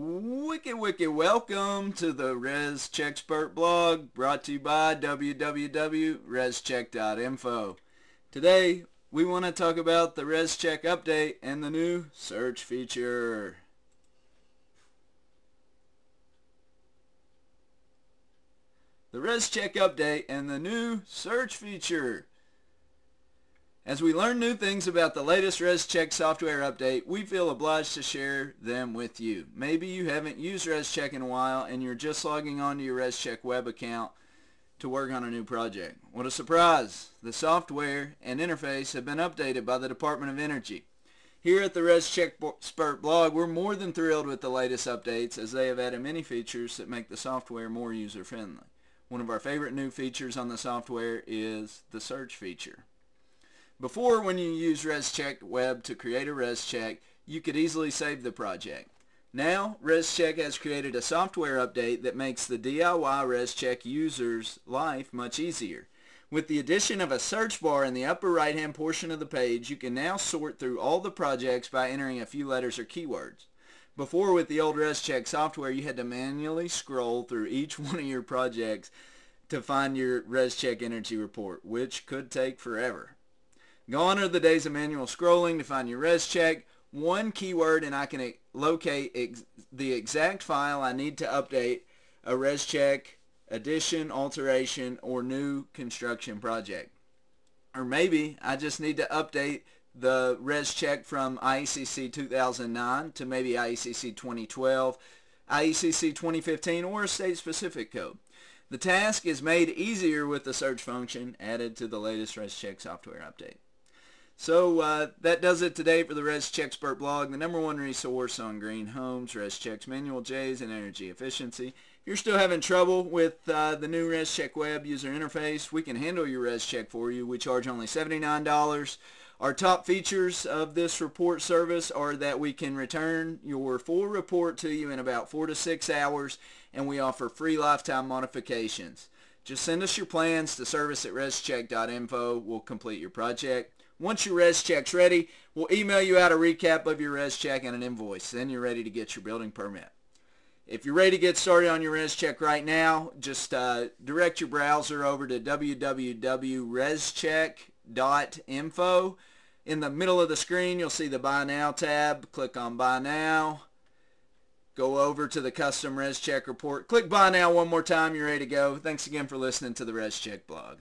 Wicked, wicked welcome to the Res Checkspert blog brought to you by www.rescheck.info. Today, we want to talk about the Res Check update and the new search feature. The Res Check update and the new search feature. As we learn new things about the latest ResCheck software update, we feel obliged to share them with you. Maybe you haven't used ResCheck in a while and you're just logging onto your ResCheck web account to work on a new project. What a surprise! The software and interface have been updated by the Department of Energy. Here at the ResCheckspert blog, we're more than thrilled with the latest updates as they have added many features that make the software more user-friendly. One of our favorite new features on the software is the search feature. Before, when you use ResCheck Web to create a ResCheck, you could easily save the project. Now, ResCheck has created a software update that makes the DIY ResCheck user's life much easier. With the addition of a search bar in the upper right-hand portion of the page, you can now sort through all the projects by entering a few letters or keywords. Before, with the old ResCheck software, you had to manually scroll through each one of your projects to find your ResCheck energy report, which could take forever. Gone are the days of manual scrolling to find your res check. One keyword and I can locate ex the exact file I need to update a res check, addition, alteration, or new construction project. Or maybe I just need to update the res check from IECC 2009 to maybe IECC 2012, IECC 2015, or a state-specific code. The task is made easier with the search function added to the latest res check software update. So uh, that does it today for the ResCheckspert blog, the number one resource on green homes, ResChecks, manual J's, and energy efficiency. If you're still having trouble with uh, the new ResCheck web user interface, we can handle your ResCheck for you. We charge only $79. Our top features of this report service are that we can return your full report to you in about four to six hours, and we offer free lifetime modifications. Just send us your plans to service at rescheck.info. We'll complete your project. Once your res check's ready, we'll email you out a recap of your res check and an invoice. Then you're ready to get your building permit. If you're ready to get started on your res check right now, just uh, direct your browser over to www.rescheck.info. In the middle of the screen, you'll see the Buy Now tab. Click on Buy Now. Go over to the Custom Res Check report. Click Buy Now one more time. You're ready to go. Thanks again for listening to the Res Check blog.